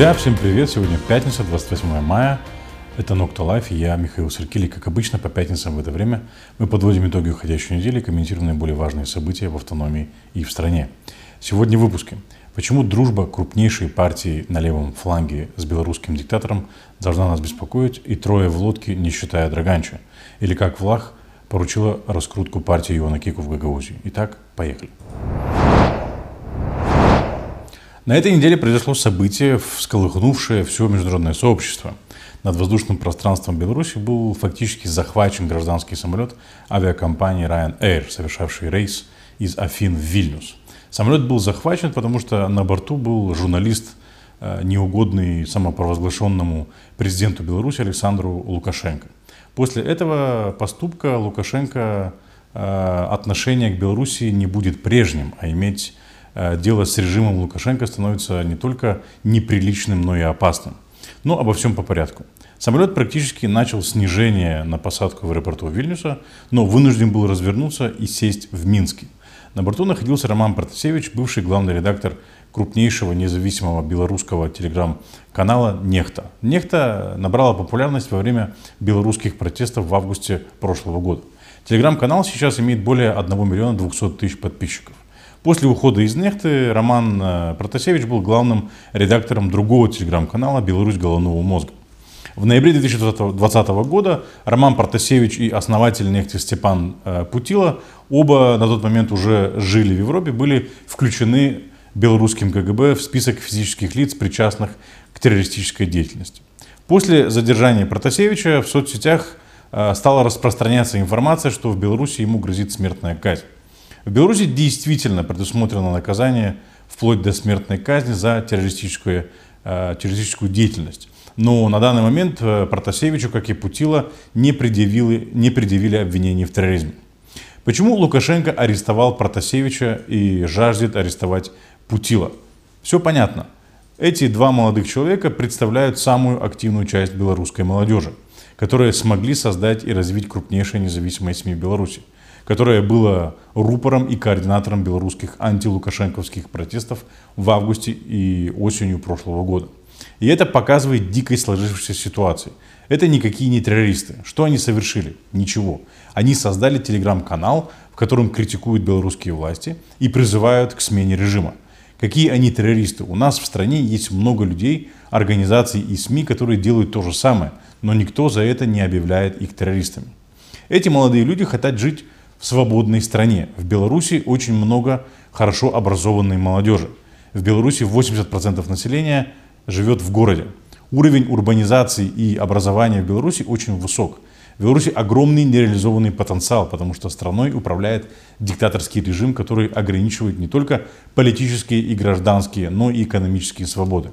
Друзья, всем привет! Сегодня пятница, 28 мая. Это Nokta Live и я, Михаил Сиркели. Как обычно, по пятницам в это время мы подводим итоги уходящей недели, комментируем наиболее важные события в автономии и в стране. Сегодня в выпуске. Почему дружба крупнейшей партии на левом фланге с белорусским диктатором должна нас беспокоить и трое в лодке, не считая Драганча? Или как Влах поручила раскрутку партии Ивана Кику в Гагаузии? Итак, поехали. На этой неделе произошло событие, всколыхнувшее все международное сообщество. Над воздушным пространством Беларуси был фактически захвачен гражданский самолет авиакомпании Ryanair, совершавший рейс из Афин в Вильнюс. Самолет был захвачен, потому что на борту был журналист, э, неугодный самопровозглашенному президенту Беларуси Александру Лукашенко. После этого поступка Лукашенко э, отношение к Беларуси не будет прежним, а иметь дело с режимом Лукашенко становится не только неприличным, но и опасным. Но обо всем по порядку. Самолет практически начал снижение на посадку в аэропорту Вильнюса, но вынужден был развернуться и сесть в Минске. На борту находился Роман Протасевич, бывший главный редактор крупнейшего независимого белорусского телеграм-канала «Нехта». «Нехта» набрала популярность во время белорусских протестов в августе прошлого года. Телеграм-канал сейчас имеет более 1 миллиона 200 тысяч подписчиков. После ухода из Нехты Роман э, Протасевич был главным редактором другого телеграм-канала «Беларусь головного мозга». В ноябре 2020 года Роман Протасевич и основатель Нехты Степан э, Путила, оба на тот момент уже жили в Европе, были включены белорусским КГБ в список физических лиц, причастных к террористической деятельности. После задержания Протасевича в соцсетях э, стала распространяться информация, что в Беларуси ему грозит смертная казнь. В Беларуси действительно предусмотрено наказание вплоть до смертной казни за террористическую, э, террористическую деятельность. Но на данный момент э, Протасевичу, как и Путила, не предъявили, не предъявили обвинений в терроризме. Почему Лукашенко арестовал Протасевича и жаждет арестовать Путила? Все понятно. Эти два молодых человека представляют самую активную часть белорусской молодежи, которые смогли создать и развить крупнейшие независимые СМИ в Беларуси которое было рупором и координатором белорусских антилукашенковских протестов в августе и осенью прошлого года. И это показывает дикость сложившейся ситуации. Это никакие не террористы. Что они совершили? Ничего. Они создали телеграм-канал, в котором критикуют белорусские власти и призывают к смене режима. Какие они террористы? У нас в стране есть много людей, организаций и СМИ, которые делают то же самое, но никто за это не объявляет их террористами. Эти молодые люди хотят жить в свободной стране. В Беларуси очень много хорошо образованной молодежи. В Беларуси 80% населения живет в городе. Уровень урбанизации и образования в Беларуси очень высок. В Беларуси огромный нереализованный потенциал, потому что страной управляет диктаторский режим, который ограничивает не только политические и гражданские, но и экономические свободы.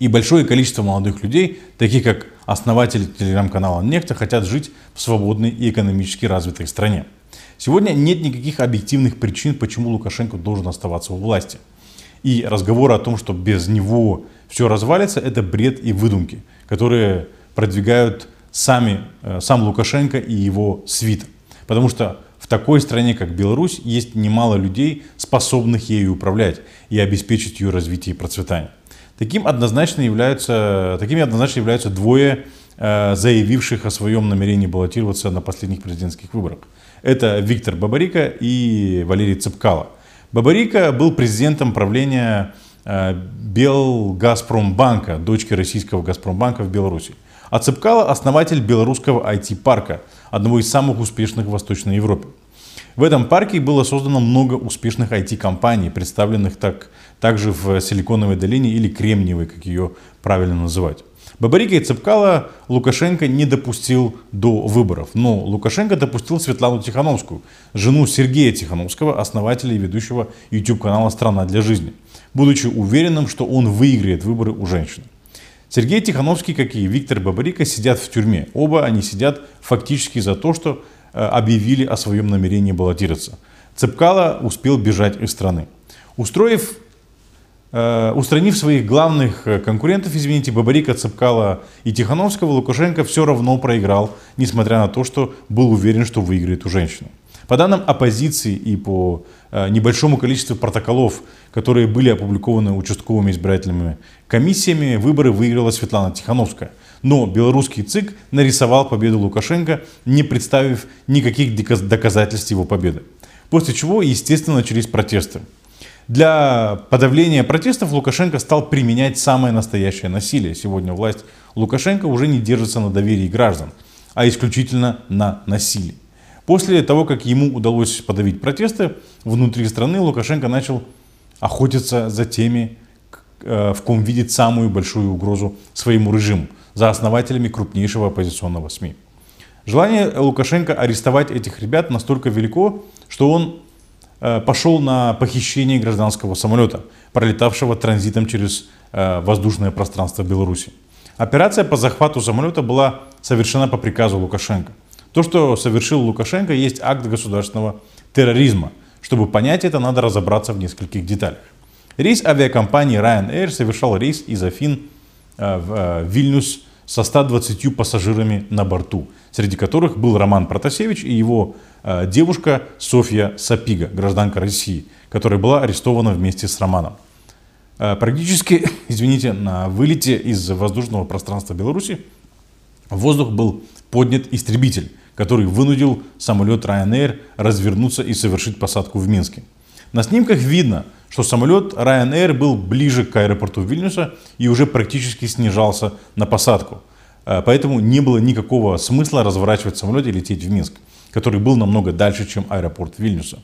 И большое количество молодых людей, таких как основатели телеграм-канала «Нефть», хотят жить в свободной и экономически развитой стране. Сегодня нет никаких объективных причин, почему Лукашенко должен оставаться у власти. И разговоры о том, что без него все развалится, это бред и выдумки, которые продвигают сами, э, сам Лукашенко и его свита. Потому что в такой стране, как Беларусь, есть немало людей, способных ею управлять и обеспечить ее развитие и процветание. Таким однозначно являются, такими однозначно являются двое э, заявивших о своем намерении баллотироваться на последних президентских выборах. Это Виктор Бабарика и Валерий Цепкало. Бабарика был президентом правления э, Белгазпромбанка, дочки российского Газпромбанка в Беларуси. А Цепкало – основатель белорусского IT-парка, одного из самых успешных в Восточной Европе. В этом парке было создано много успешных IT-компаний, представленных так, также в Силиконовой долине или Кремниевой, как ее правильно называть. Бабарика и Цепкала Лукашенко не допустил до выборов, но Лукашенко допустил Светлану Тихановскую, жену Сергея Тихановского, основателя и ведущего YouTube-канала «Страна для жизни», будучи уверенным, что он выиграет выборы у женщины. Сергей Тихановский, как и Виктор Бабарика, сидят в тюрьме. Оба они сидят фактически за то, что объявили о своем намерении баллотироваться. Цепкало успел бежать из страны. Устроив, э, устранив своих главных э, конкурентов, извините, Бабарика, Цепкала и Тихановского, Лукашенко все равно проиграл, несмотря на то, что был уверен, что выиграет у женщины. По данным оппозиции и по э, небольшому количеству протоколов, которые были опубликованы участковыми избирательными комиссиями, выборы выиграла Светлана Тихановская. Но белорусский ЦИК нарисовал победу Лукашенко, не представив никаких доказательств его победы. После чего, естественно, начались протесты. Для подавления протестов Лукашенко стал применять самое настоящее насилие. Сегодня власть Лукашенко уже не держится на доверии граждан, а исключительно на насилии. После того, как ему удалось подавить протесты, внутри страны Лукашенко начал охотиться за теми, э, в ком видит самую большую угрозу своему режиму, за основателями крупнейшего оппозиционного СМИ. Желание Лукашенко арестовать этих ребят настолько велико, что он э, пошел на похищение гражданского самолета, пролетавшего транзитом через э, воздушное пространство Беларуси. Операция по захвату самолета была совершена по приказу Лукашенко. То, что совершил Лукашенко, есть акт государственного терроризма. Чтобы понять это, надо разобраться в нескольких деталях. Рейс авиакомпании Ryanair совершал рейс из Афин в э, Вильнюс со 120 пассажирами на борту, среди которых был Роман Протасевич и его э, девушка Софья Сапига, гражданка России, которая была арестована вместе с Романом. Практически, извините, на вылете из воздушного пространства Беларуси в воздух был поднят истребитель, который вынудил самолет Ryanair развернуться и совершить посадку в Минске. На снимках видно, что самолет Ryanair был ближе к аэропорту Вильнюса и уже практически снижался на посадку. Э, поэтому не было никакого смысла разворачивать самолет и лететь в Минск, который был намного дальше, чем аэропорт Вильнюса.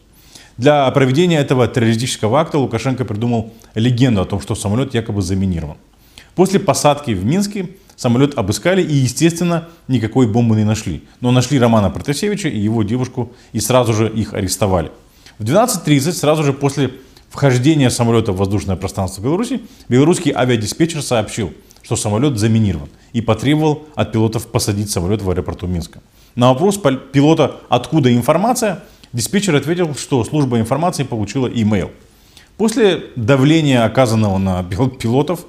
Для проведения этого террористического акта Лукашенко придумал легенду о том, что самолет якобы заминирован. После посадки в Минске Самолет обыскали и, естественно, никакой бомбы не нашли. Но нашли Романа Протасевича и его девушку и сразу же их арестовали. В 12.30, сразу же после вхождения самолета в воздушное пространство Беларуси, белорусский авиадиспетчер сообщил, что самолет заминирован и потребовал от пилотов посадить самолет в аэропорту Минска. На вопрос пилота, откуда информация, диспетчер ответил, что служба информации получила имейл. После давления, оказанного на пилотов,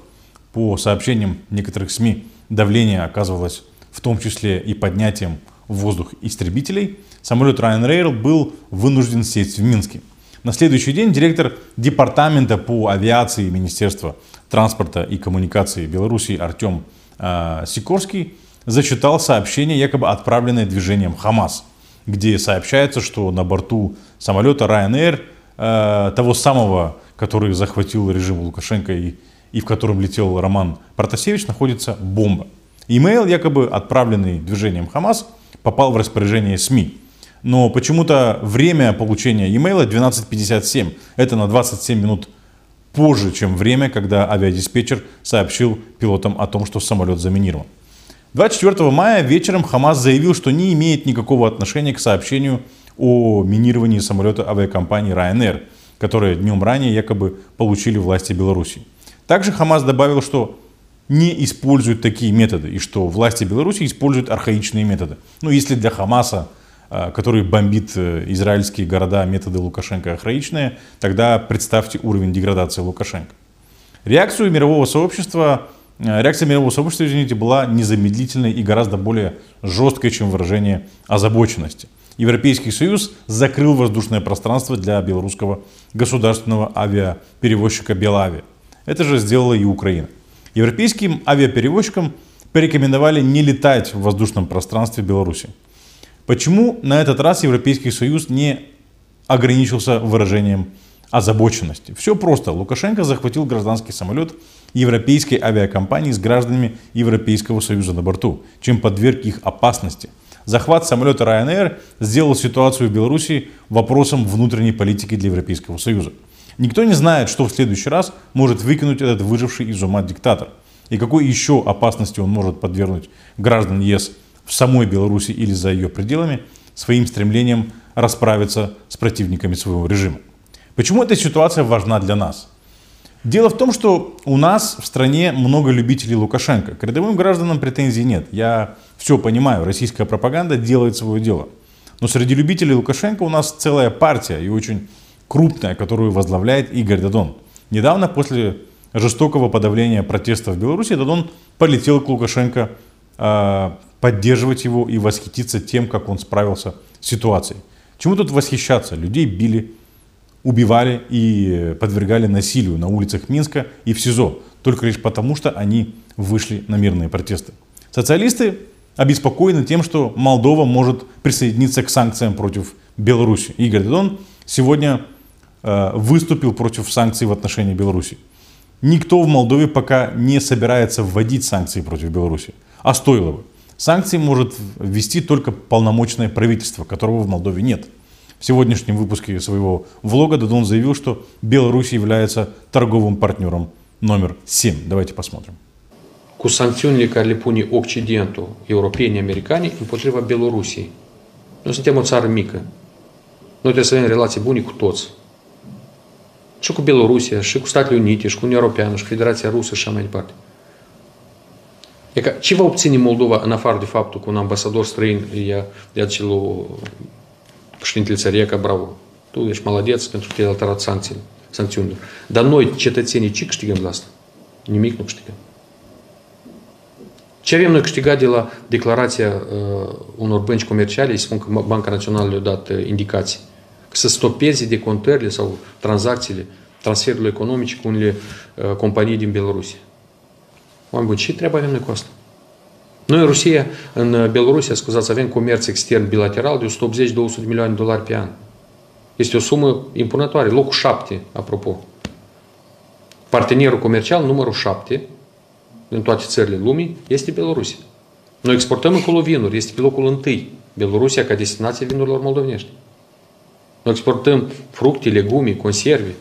по сообщениям некоторых СМИ, давление оказывалось в том числе и поднятием в воздух истребителей, самолет Ryanair был вынужден сесть в Минске. На следующий день директор департамента по авиации Министерства транспорта и коммуникации Беларуси Артем э, Сикорский зачитал сообщение, якобы отправленное движением Хамас, где сообщается, что на борту самолета Ryanair, э, того самого, который захватил режим Лукашенко и и в котором летел Роман Протасевич, находится бомба. Имейл, якобы отправленный движением Хамас, попал в распоряжение СМИ. Но почему-то время получения имейла 12.57. Это на 27 минут позже, чем время, когда авиадиспетчер сообщил пилотам о том, что самолет заминирован. 24 мая вечером Хамас заявил, что не имеет никакого отношения к сообщению о минировании самолета авиакомпании Ryanair, которое днем ранее якобы получили власти Беларуси. Также Хамас добавил, что не используют такие методы и что власти Беларуси используют архаичные методы. Ну, если для Хамаса, который бомбит э, израильские города, методы Лукашенко архаичные, тогда представьте уровень деградации Лукашенко. Реакцию мирового сообщества, э, реакция мирового сообщества, извините, была незамедлительной и гораздо более жесткой, чем выражение озабоченности. Европейский Союз закрыл воздушное пространство для белорусского государственного авиаперевозчика Белавия. Это же сделала и Украина. Европейским авиаперевозчикам порекомендовали не летать в воздушном пространстве Беларуси. Почему на этот раз Европейский Союз не ограничился выражением озабоченности? Все просто. Лукашенко захватил гражданский самолет европейской авиакомпании с гражданами Европейского Союза на борту, чем подверг их опасности. Захват самолета Ryanair сделал ситуацию в Беларуси вопросом внутренней политики для Европейского Союза. Никто не знает, что в следующий раз может выкинуть этот выживший из ума диктатор. И какой еще опасности он может подвергнуть граждан ЕС в самой Беларуси или за ее пределами своим стремлением расправиться с противниками своего режима. Почему эта ситуация важна для нас? Дело в том, что у нас в стране много любителей Лукашенко. К рядовым гражданам претензий нет. Я все понимаю, российская пропаганда делает свое дело. Но среди любителей Лукашенко у нас целая партия и очень крупная, которую возглавляет Игорь Дадон. Недавно, после жестокого подавления протестов в Беларуси, Дадон полетел к Лукашенко поддерживать его и восхититься тем, как он справился с ситуацией. Чему тут восхищаться? Людей били, убивали и подвергали насилию на улицах Минска и в СИЗО, только лишь потому, что они вышли на мирные протесты. Социалисты обеспокоены тем, что Молдова может присоединиться к санкциям против Беларуси. Игорь Дадон сегодня э, выступил против санкций в отношении Беларуси. Никто в Молдове пока не собирается вводить санкции против Беларуси, а стоило бы. Санкции может ввести только полномочное правительство, которого в Молдове нет. В сегодняшнем выпуске своего влога Дадон заявил, что Беларусь является торговым партнером номер 7. Давайте посмотрим. Cu sancțiunile care le pune Occidentul, europenii, americani, împotriva Belorusiei. Noi suntem o țară mică. Noi trebuie să avem relații bune cu toți. Și cu Belorusia, și cu Statele Unite, și cu Uniunea Europeană, și cu Federația Rusă și așa mai departe. E ca, ce va obține Moldova în afară de faptul că un ambasador străin i-a, i-a zis lui președintele țării că bravo, tu ești maladeț pentru că te-ai alterat sancțiile, sancțiunile. Dar noi, cetățenii, ce câștigăm de la asta? Nimic nu câștigăm. Ce avem noi câștigat de la declarația uh, unor bănci comerciale, îi spun că Banca Națională le-a dat uh, indicații, că să stopeze decontările sau tranzacțiile, transferurile economice cu unele uh, companii din Belarusia. Oameni buni, ce treabă avem noi cu asta? Noi în Rusia, în Belarusia, scuzați, avem comerț extern bilateral de 180-200 de milioane de dolari pe an. Este o sumă impunătoare, locul 7, apropo. Partenerul comercial numărul 7 în toate țările lumii este Belarusia. Noi exportăm încolo vinuri, este pe locul întâi. Belarusia ca destinație vinurilor moldovenești. Noi exportăm fructe, legume, conserve.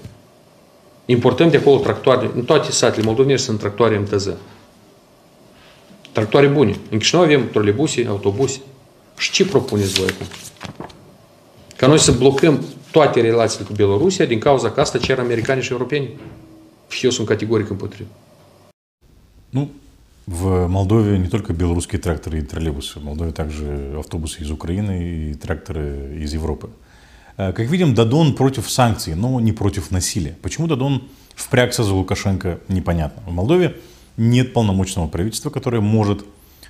Importăm de acolo tractoare. În toate satele moldovenești sunt tractoare MTZ. Și ce propuneți voi acum? Ca noi să blocăm toate relațiile cu Belarusia din cauza că asta cer americani și europeni? Și eu sunt categoric împotrivă. Ну, в Молдове не только белорусские тракторы и троллейбусы, в Молдове также автобусы из Украины и тракторы из Европы. Э, как видим, Дадон против санкций, но не против насилия. Почему Дадон впрягся за Лукашенко, непонятно. В Молдове нет полномочного правительства, которое может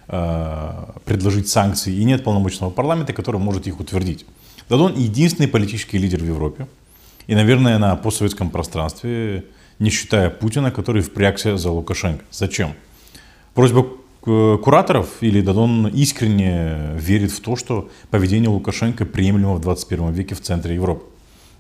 э, предложить санкции, и нет полномочного парламента, который может их утвердить. Дадон единственный политический лидер в Европе, и, наверное, на постсоветском пространстве, не считая Путина, который впрягся за Лукашенко. Зачем? Просьба кураторов или Дадон искренне верит в то, что поведение Лукашенко приемлемо в 21 веке в центре Европы.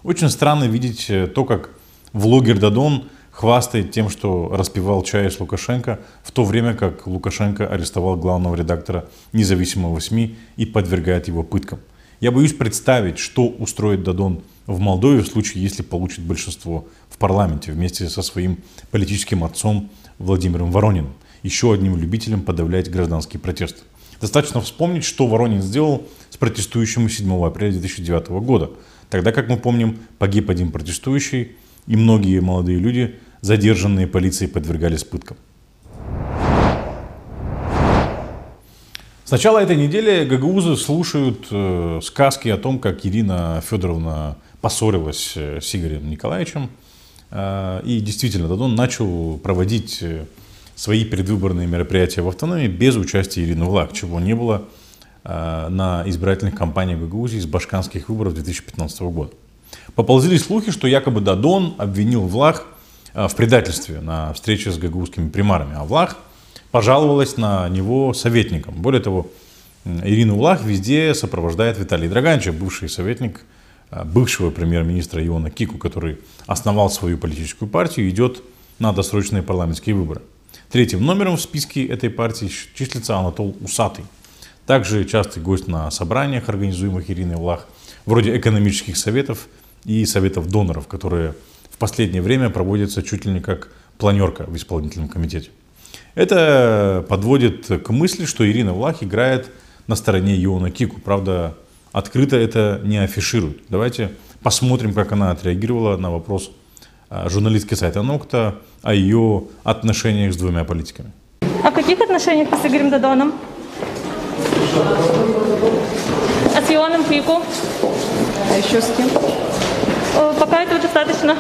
Очень странно видеть э, то, как влогер Дадон хвастает тем, что распивал чай с Лукашенко, в то время как Лукашенко арестовал главного редактора независимого СМИ и подвергает его пыткам. Я боюсь представить, что устроит Дадон в Молдове в случае, если получит большинство в парламенте вместе со своим политическим отцом Владимиром Ворониным, еще одним любителем подавлять гражданский протест. Достаточно вспомнить, что Воронин сделал с протестующими 7 апреля 2009 года. Тогда, как мы помним, погиб один протестующий, и многие молодые люди, задержанные полицией, подвергались пыткам. С начала этой недели гагаузы слушают э, сказки о том, как Ирина Федоровна поссорилась э, с Игорем Николаевичем. Э, и действительно, Дадон начал проводить свои предвыборные мероприятия в автономии без участия Ирины Влак, чего не было на избирательных кампаниях Гагаузии с башканских выборов 2015 года. Поползли слухи, что якобы Дадон обвинил Влах в предательстве на встрече с гагаузскими примарами, а Влах пожаловалась на него советником. Более того, Ирину Влах везде сопровождает Виталий Драганчев, бывший советник э, бывшего премьер-министра Иона Кику, который основал свою политическую партию, идет на досрочные парламентские выборы. Третьим номером в списке этой партии числится Анатол Усатый. Также частый гость на собраниях, организуемых Ириной Влах, вроде экономических советов и советов доноров, которые в последнее время проводятся чуть ли не как планерка в исполнительном комитете. Это подводит к мысли, что Ирина Влах играет на стороне Иона Кику. Правда, открыто это не афиширует. Давайте посмотрим, как она отреагировала на вопрос а, журналистки сайта Нокта о ее отношениях с двумя политиками. А в каких отношениях с Игорем Дадоном? А с Ионом Кику? А еще с кем? Э, Пока этого достаточно.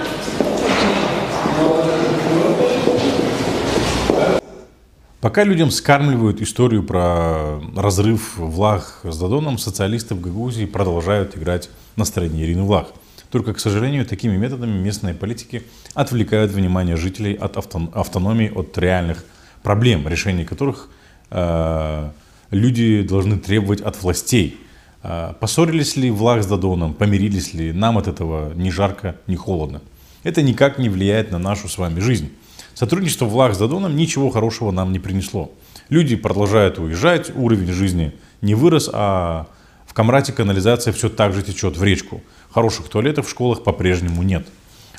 Пока людям скармливают историю про разрыв влаг с Дадоном, социалисты в Гагаузии продолжают играть на стороне Ирины Влах. Только, к сожалению, такими методами местные политики отвлекают внимание жителей от автономии, от реальных проблем, решения которых э, люди должны требовать от властей. Э, поссорились ли Влах с Дадоном, помирились ли, нам от этого ни жарко, ни холодно. Это никак не влияет на нашу с вами жизнь. Сотрудничество Влах с Дадоном ничего хорошего нам не принесло. Люди продолжают уезжать, уровень жизни не вырос, а в Камрате канализация все так же течет в речку. Хороших туалетов в школах по-прежнему нет.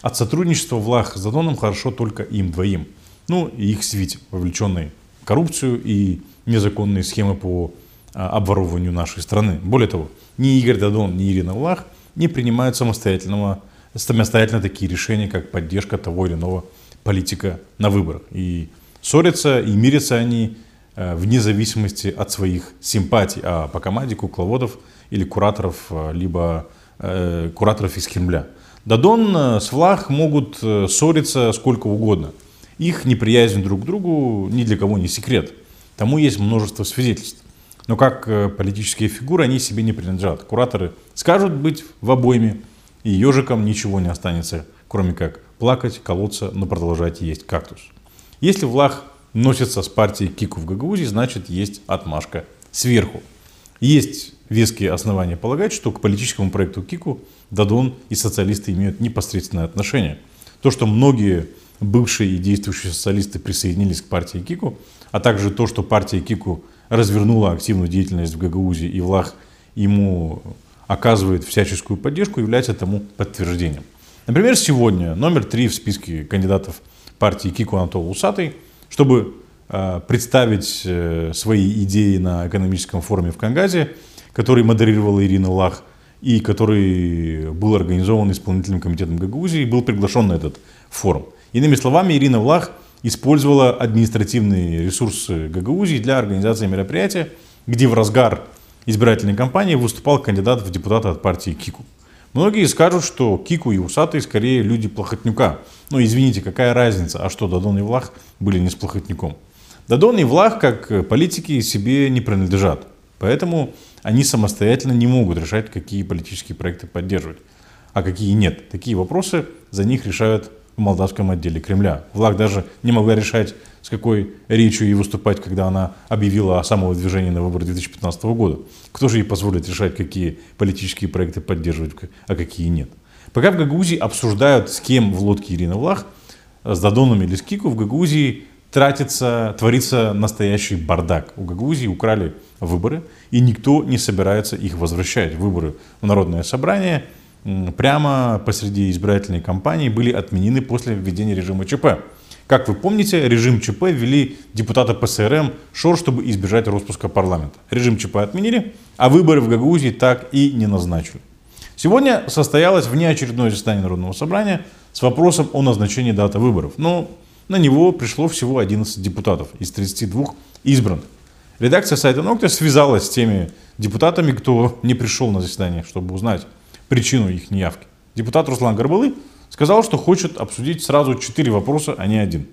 От сотрудничества Влах с Дадоном хорошо только им двоим. Ну и их свите, вовлеченные в коррупцию и незаконные схемы по а, обворовыванию нашей страны. Более того, ни Игорь Дадон, ни Ирина Влах не принимают самостоятельного, самостоятельно такие решения, как поддержка того или иного политика на выборах. И ссорятся, и мирятся они э, вне зависимости от своих симпатий, а по команде кукловодов или кураторов, э, либо э, кураторов из Кремля. Дадон э, с Влах могут ссориться сколько угодно. Их неприязнь друг к другу ни для кого не секрет. Тому есть множество свидетельств. Но как политические фигуры они себе не принадлежат. Кураторы скажут быть в обойме, и ежикам ничего не останется, кроме как плакать, колоться, но продолжать есть кактус. Если Влах носится с партией Кику в Гагаузии, значит есть отмашка сверху. Есть веские основания полагать, что к политическому проекту Кику Дадон и социалисты имеют непосредственное отношение. То, что многие бывшие и действующие социалисты присоединились к партии Кику, а также то, что партия Кику развернула активную деятельность в Гагаузии и Влах ему оказывает всяческую поддержку, является тому подтверждением. Например, сегодня номер три в списке кандидатов партии Кику Анатол Усатый, чтобы э, представить э, свои идеи на экономическом форуме в Кангазе, который модерировала Ирина Лах и который был организован исполнительным комитетом Гагаузии, был приглашен на этот форум. Иными словами, Ирина Влах использовала административные ресурсы Гагаузии для организации мероприятия, где в разгар избирательной кампании выступал кандидат в депутаты от партии Кику. Многие скажут, что Кику и Усатый скорее люди Плохотнюка. Но извините, какая разница, а что Дадон и Влах были не с Плохотнюком? Дадон и Влах, как политики, себе не принадлежат. Поэтому они самостоятельно не могут решать, какие политические проекты поддерживать, а какие нет. Такие вопросы за них решают в молдавском отделе Кремля. Влах даже не могла решать, с какой речью ей выступать, когда она объявила о самовыдвижении на выборы 2015 года. Кто же ей позволит решать, какие политические проекты поддерживать, а какие нет? Пока в Гагаузии обсуждают, с кем в лодке Ирина Влах, с Дадоном или с Кику, в Гагаузии тратится, творится настоящий бардак. У Гагаузии украли выборы, и никто не собирается их возвращать. Выборы в Народное собрание – прямо посреди избирательной кампании были отменены после введения режима ЧП. Как вы помните, режим ЧП ввели депутаты ПСРМ ШОР, чтобы избежать распуска парламента. Режим ЧП отменили, а выборы в Гагаузии так и не назначили. Сегодня состоялось внеочередное заседание Народного собрания с вопросом о назначении даты выборов. Но на него пришло всего 11 депутатов из 32 избранных. Редакция сайта Нокта связалась с теми депутатами, кто не пришел на заседание, чтобы узнать, причину их неявки. Депутат Руслан Горбалы сказал, что хочет обсудить сразу четыре вопроса, а не один.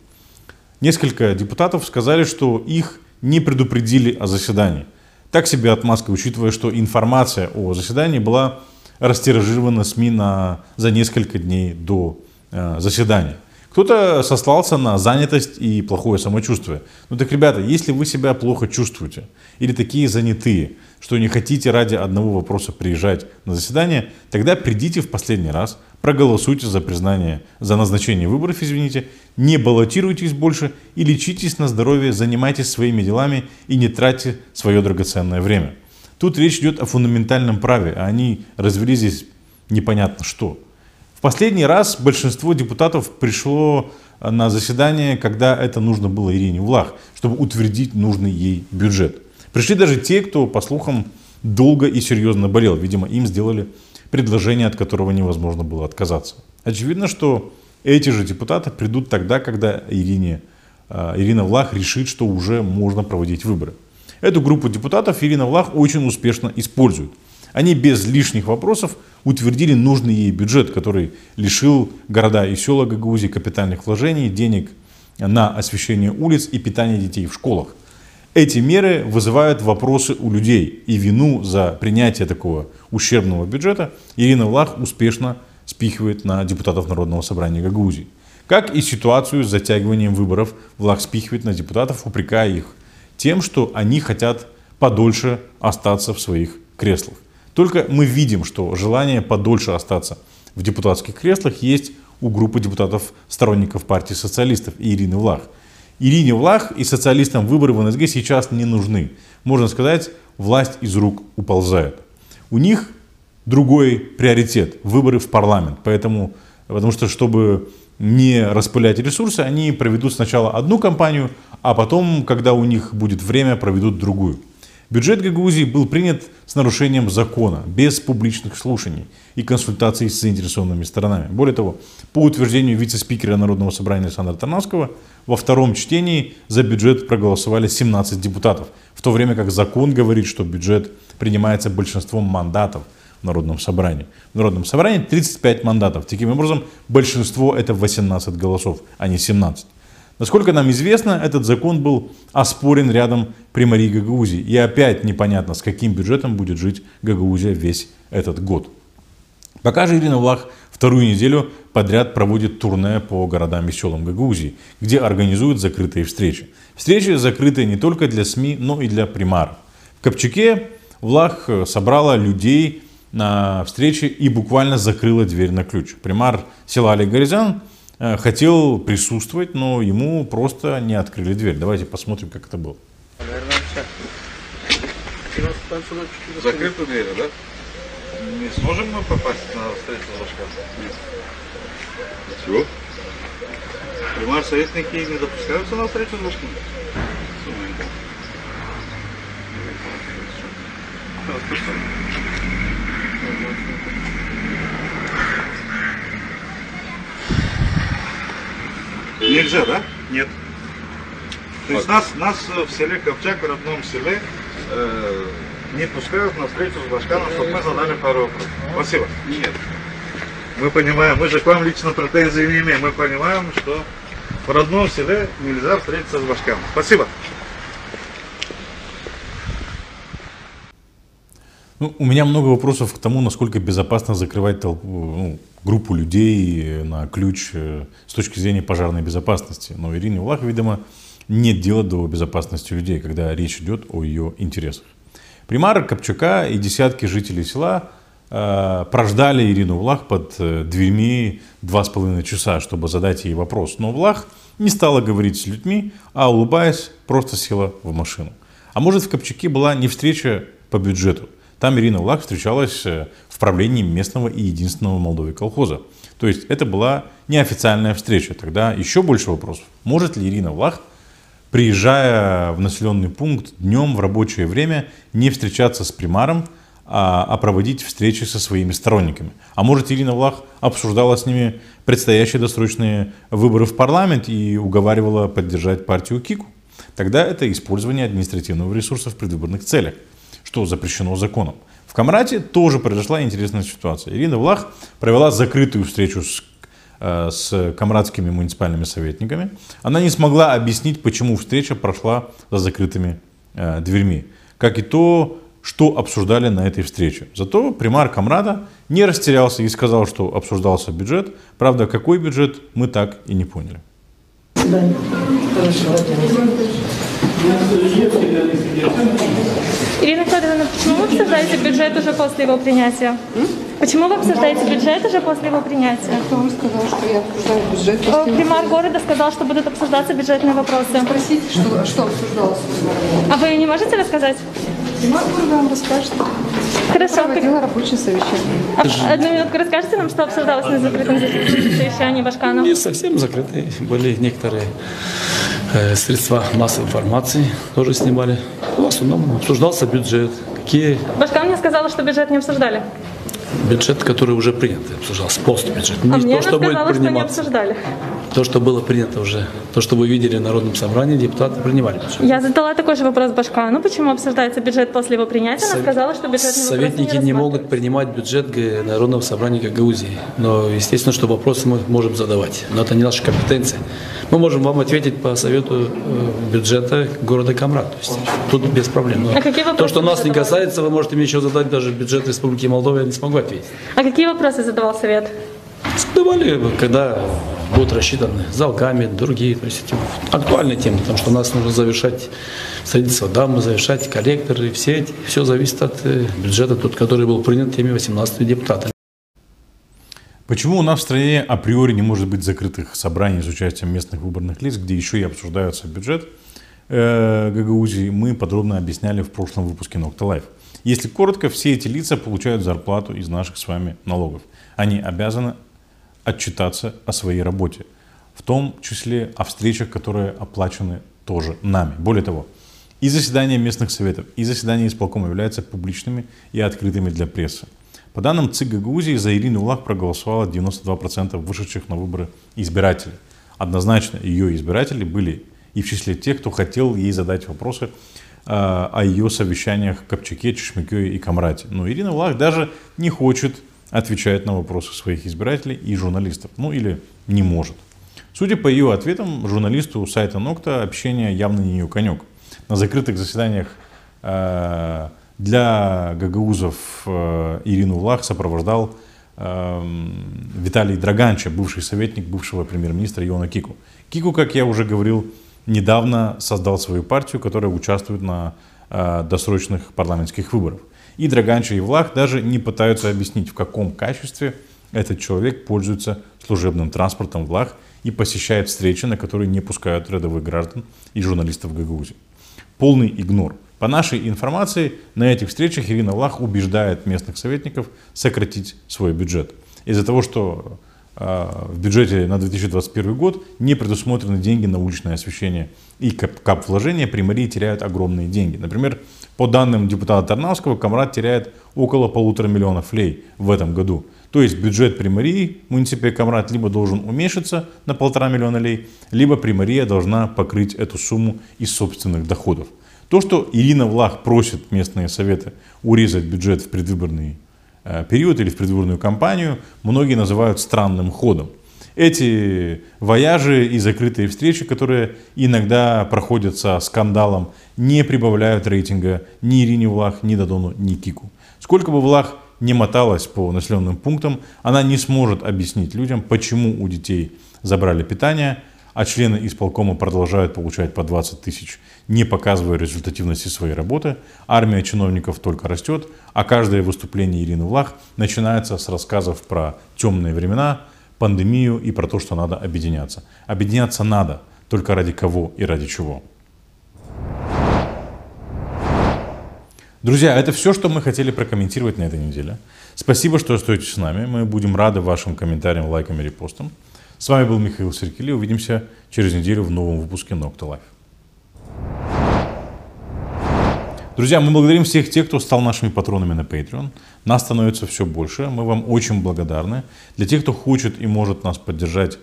Несколько депутатов сказали, что их не предупредили о заседании. Так себе отмазка, учитывая, что информация о заседании была растиражирована СМИ на, за несколько дней до э, заседания. Кто-то сослался на занятость и плохое самочувствие. Ну так, ребята, если вы себя плохо чувствуете или такие занятые, что не хотите ради одного вопроса приезжать на заседание, тогда придите в последний раз, проголосуйте за признание, за назначение выборов, извините, не баллотируйтесь больше и лечитесь на здоровье, занимайтесь своими делами и не тратьте свое драгоценное время. Тут речь идет о фундаментальном праве, а они развели здесь непонятно что. В последний раз большинство депутатов пришло на заседание, когда это нужно было Ирине Влах, чтобы утвердить нужный ей бюджет. Пришли даже те, кто, по слухам, долго и серьезно болел. Видимо, им сделали предложение, от которого невозможно было отказаться. Очевидно, что эти же депутаты придут тогда, когда Ирине, а, Ирина Влах решит, что уже можно проводить выборы. Эту группу депутатов Ирина Влах очень успешно использует. Они без лишних вопросов утвердили нужный ей бюджет, который лишил города и села Гагаузии капитальных вложений, денег на освещение улиц и питание детей в школах. Эти меры вызывают вопросы у людей, и вину за принятие такого ущербного бюджета Ирина Влах успешно спихивает на депутатов Народного собрания Гагаузии. Как и ситуацию с затягиванием выборов, Влах спихивает на депутатов, упрекая их тем, что они хотят подольше остаться в своих креслах. Только мы видим, что желание подольше остаться в депутатских креслах есть у группы депутатов сторонников партии социалистов и Ирины Влах. Ирине Влах и социалистам выборы в НСГ сейчас не нужны. Можно сказать, власть из рук уползает. У них другой приоритет – выборы в парламент. Поэтому, потому что, чтобы не распылять ресурсы, они проведут сначала одну кампанию, а потом, когда у них будет время, проведут другую. Бюджет Гагаузии был принят с нарушением закона, без публичных слушаний и консультаций с заинтересованными сторонами. Более того, по утверждению вице-спикера Народного собрания Александра Тарнавского, во втором чтении за бюджет проголосовали 17 депутатов, в то время как закон говорит, что бюджет принимается большинством мандатов в Народном собрании. В Народном собрании 35 мандатов. Таким образом, большинство это 18 голосов, а не 17. Насколько нам известно, этот закон был оспорен рядом примарии Гагаузии. И опять непонятно, с каким бюджетом будет жить Гагаузия весь этот год. Пока же Ирина Влах вторую неделю подряд проводит турне по городам и селам Гагаузии, где организует закрытые встречи. Встречи закрытые не только для СМИ, но и для примаров. В Копчаке Влах собрала людей на встрече и буквально закрыла дверь на ключ. Примар села Али Горизан Э, хотел присутствовать, но ему просто не открыли дверь. Давайте посмотрим, как это было. Закрыты двери, да? Не сможем мы попасть на встречу Ложка? Чего? Примар советники не допускаются на встречу Ложка? Нельзя, да? Нет. То есть нас, нас в селе Ковчак, в родном селе, э, не пускают на встречу с Башканом, чтобы мы задали пару вопросов. Спасибо. Нет. Мы понимаем, мы же к вам лично претензий не имеем. Мы понимаем, что в родном селе нельзя встретиться с Башканом. Спасибо. Ну, у меня много вопросов к тому, насколько безопасно закрывать толпу, ну, группу людей на ключ э, с точки зрения пожарной безопасности. Но Ирине Влах, видимо, нет дела до безопасности людей, когда речь идет о ее интересах. Примар Копчака и десятки жителей села э, прождали Ирину Влах под э, дверьми два с половиной часа, чтобы задать ей вопрос. Но Влах не стала говорить с людьми, а улыбаясь, просто села в машину. А может в Копчаке была не встреча по бюджету, там Ирина Влах встречалась э, в правлении местного и единственного в Молдове колхоза. То есть это была неофициальная встреча. Тогда еще больше вопросов. Может ли Ирина Влах, приезжая в населенный пункт днем в рабочее время, не встречаться с примаром, а, а проводить встречи со своими сторонниками? А может Ирина Влах обсуждала с ними предстоящие досрочные выборы в парламент и уговаривала поддержать партию Кику? Тогда это использование административного ресурса в предвыборных целях что запрещено законом. В Камрате тоже произошла интересная ситуация. Ирина Влах провела закрытую встречу с, э, с камрадскими муниципальными советниками. Она не смогла объяснить, почему встреча прошла за закрытыми э, дверьми. Как и то, что обсуждали на этой встрече. Зато примар Камрада не растерялся и сказал, что обсуждался бюджет. Правда, какой бюджет, мы так и не поняли. Ирина Федоровна, почему вы обсуждаете бюджет уже после его принятия? Почему вы обсуждаете бюджет уже после его принятия? Кто вам сказал, что я обсуждаю бюджет после его Примар города сказал, что будут обсуждаться бюджетные вопросы. Спросите, что, что обсуждалось. А вы не можете рассказать? Примар города вам расскажет. Хорошо. Проводила рабочее совещание. А, одну минутку расскажите нам, что обсуждалось на закрытом совещании Башкана? Не совсем закрытые. Были некоторые э, средства массовой информации, тоже снимали. В основном обсуждался бюджет. Какие... Башкан мне сказала, что бюджет не обсуждали. Бюджет, который уже принят, обсуждался, постбюджет. Не а мне то, что будет сказала, приниматься. Что не обсуждали. То, что было принято уже, то, что вы видели в Народном собрании, депутаты принимали. Я задала такой же вопрос Башкану, почему обсуждается бюджет после его принятия. Она сказала, что бюджет Советники не, не могут принимать бюджет Народного собрания Гагаузии. Но, естественно, что вопросы мы можем задавать. Но это не наша компетенция. Мы можем вам ответить по совету э, бюджета города Камрад. То есть тут без проблем. Но А какие то, вопросы что нас не касается, вы можете мне еще задать даже бюджет Республики Молдова, я не смогу ответить. А какие вопросы задавал совет? Давали, когда будут рассчитаны залгами, другие, то есть эти актуальные темы, потому что у нас нужно завершать строительство дамбы, завершать коллекторы, все эти, все зависит от э, бюджета, тут, который был принят теми 18 депутатами. Почему у нас в стране априори не может быть закрытых собраний с участием местных выборных лиц, где еще и обсуждается бюджет э, Гагаузии, мы подробно объясняли в прошлом выпуске Nocta Life. Если коротко, все эти лица получают зарплату из наших с вами налогов. Они обязаны отчитаться о своей работе, в том числе о встречах, которые оплачены тоже нами. Более того, и заседания местных советов, и заседания исполкома являются публичными и открытыми для прессы. По данным ЦИК Гагаузии, за Ирину Улах проголосовало 92% вышедших на выборы избирателей. Однозначно ее избиратели были и в числе тех, кто хотел ей задать вопросы э, о ее совещаниях в Копчаке, Чешмякёе и Камрате. Но Ирина Улах даже не хочет отвечать на вопросы своих избирателей и журналистов. Ну или не может. Судя по ее ответам, журналисту сайта Нокта общение явно не ее конек. На закрытых заседаниях э, для гагаузов э, Ирину Улах сопровождал э, Виталий Драганча, бывший советник бывшего премьер-министра Иона Кику. Кику, как я уже говорил, недавно создал свою партию, которая участвует на э, досрочных парламентских выборах. И Драганча и Влах даже не пытаются объяснить, в каком качестве этот человек пользуется служебным транспортом Влах и посещает встречи, на которые не пускают рядовых граждан и журналистов Гагаузии. Полный игнор. По нашей информации, на этих встречах Ирина Влах убеждает местных советников сократить свой бюджет. Из-за того, что в бюджете на 2021 год не предусмотрены деньги на уличное освещение и кап- кап-вложения, примарии теряют огромные деньги. Например, по данным депутата Тарнавского, Камрад теряет около полутора миллионов лей в этом году. То есть бюджет примарии муниципия Камрад либо должен уменьшиться на полтора миллиона лей, либо примария должна покрыть эту сумму из собственных доходов. То, что Ирина Влах просит местные советы урезать бюджет в предвыборный период или в предвыборную кампанию, многие называют странным ходом. Эти вояжи и закрытые встречи, которые иногда проходят со скандалом, не прибавляют рейтинга ни Ирине Влах, ни Дадону, ни Кику. Сколько бы Влах не моталась по населенным пунктам, она не сможет объяснить людям, почему у детей забрали питание, а члены исполкома продолжают получать по 20 тысяч, не показывая результативности своей работы. Армия чиновников только растет, а каждое выступление Ирины Влах начинается с рассказов про темные времена, пандемию и про то, что надо объединяться. Объединяться надо, только ради кого и ради чего. Друзья, это все, что мы хотели прокомментировать на этой неделе. Спасибо, что остаетесь с нами. Мы будем рады вашим комментариям, лайкам и репостам. С вами был Михаил Серкили. Увидимся через неделю в новом выпуске Nocta Life. Друзья, мы благодарим всех тех, кто стал нашими патронами на Patreon. Нас становится все больше. Мы вам очень благодарны. Для тех, кто хочет и может нас поддержать,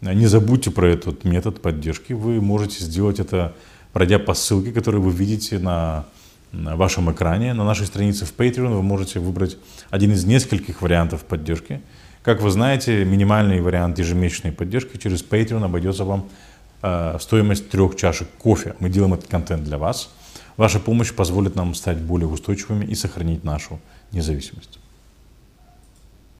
не забудьте про этот метод поддержки. Вы можете сделать это, пройдя по ссылке, которую вы видите на, на вашем экране. На нашей странице в Patreon вы можете выбрать один из нескольких вариантов поддержки. Как вы знаете, минимальный вариант ежемесячной поддержки через Patreon обойдется вам э, стоимость трех чашек кофе. Мы делаем этот контент для вас. Ваша помощь позволит нам стать более устойчивыми и сохранить нашу независимость.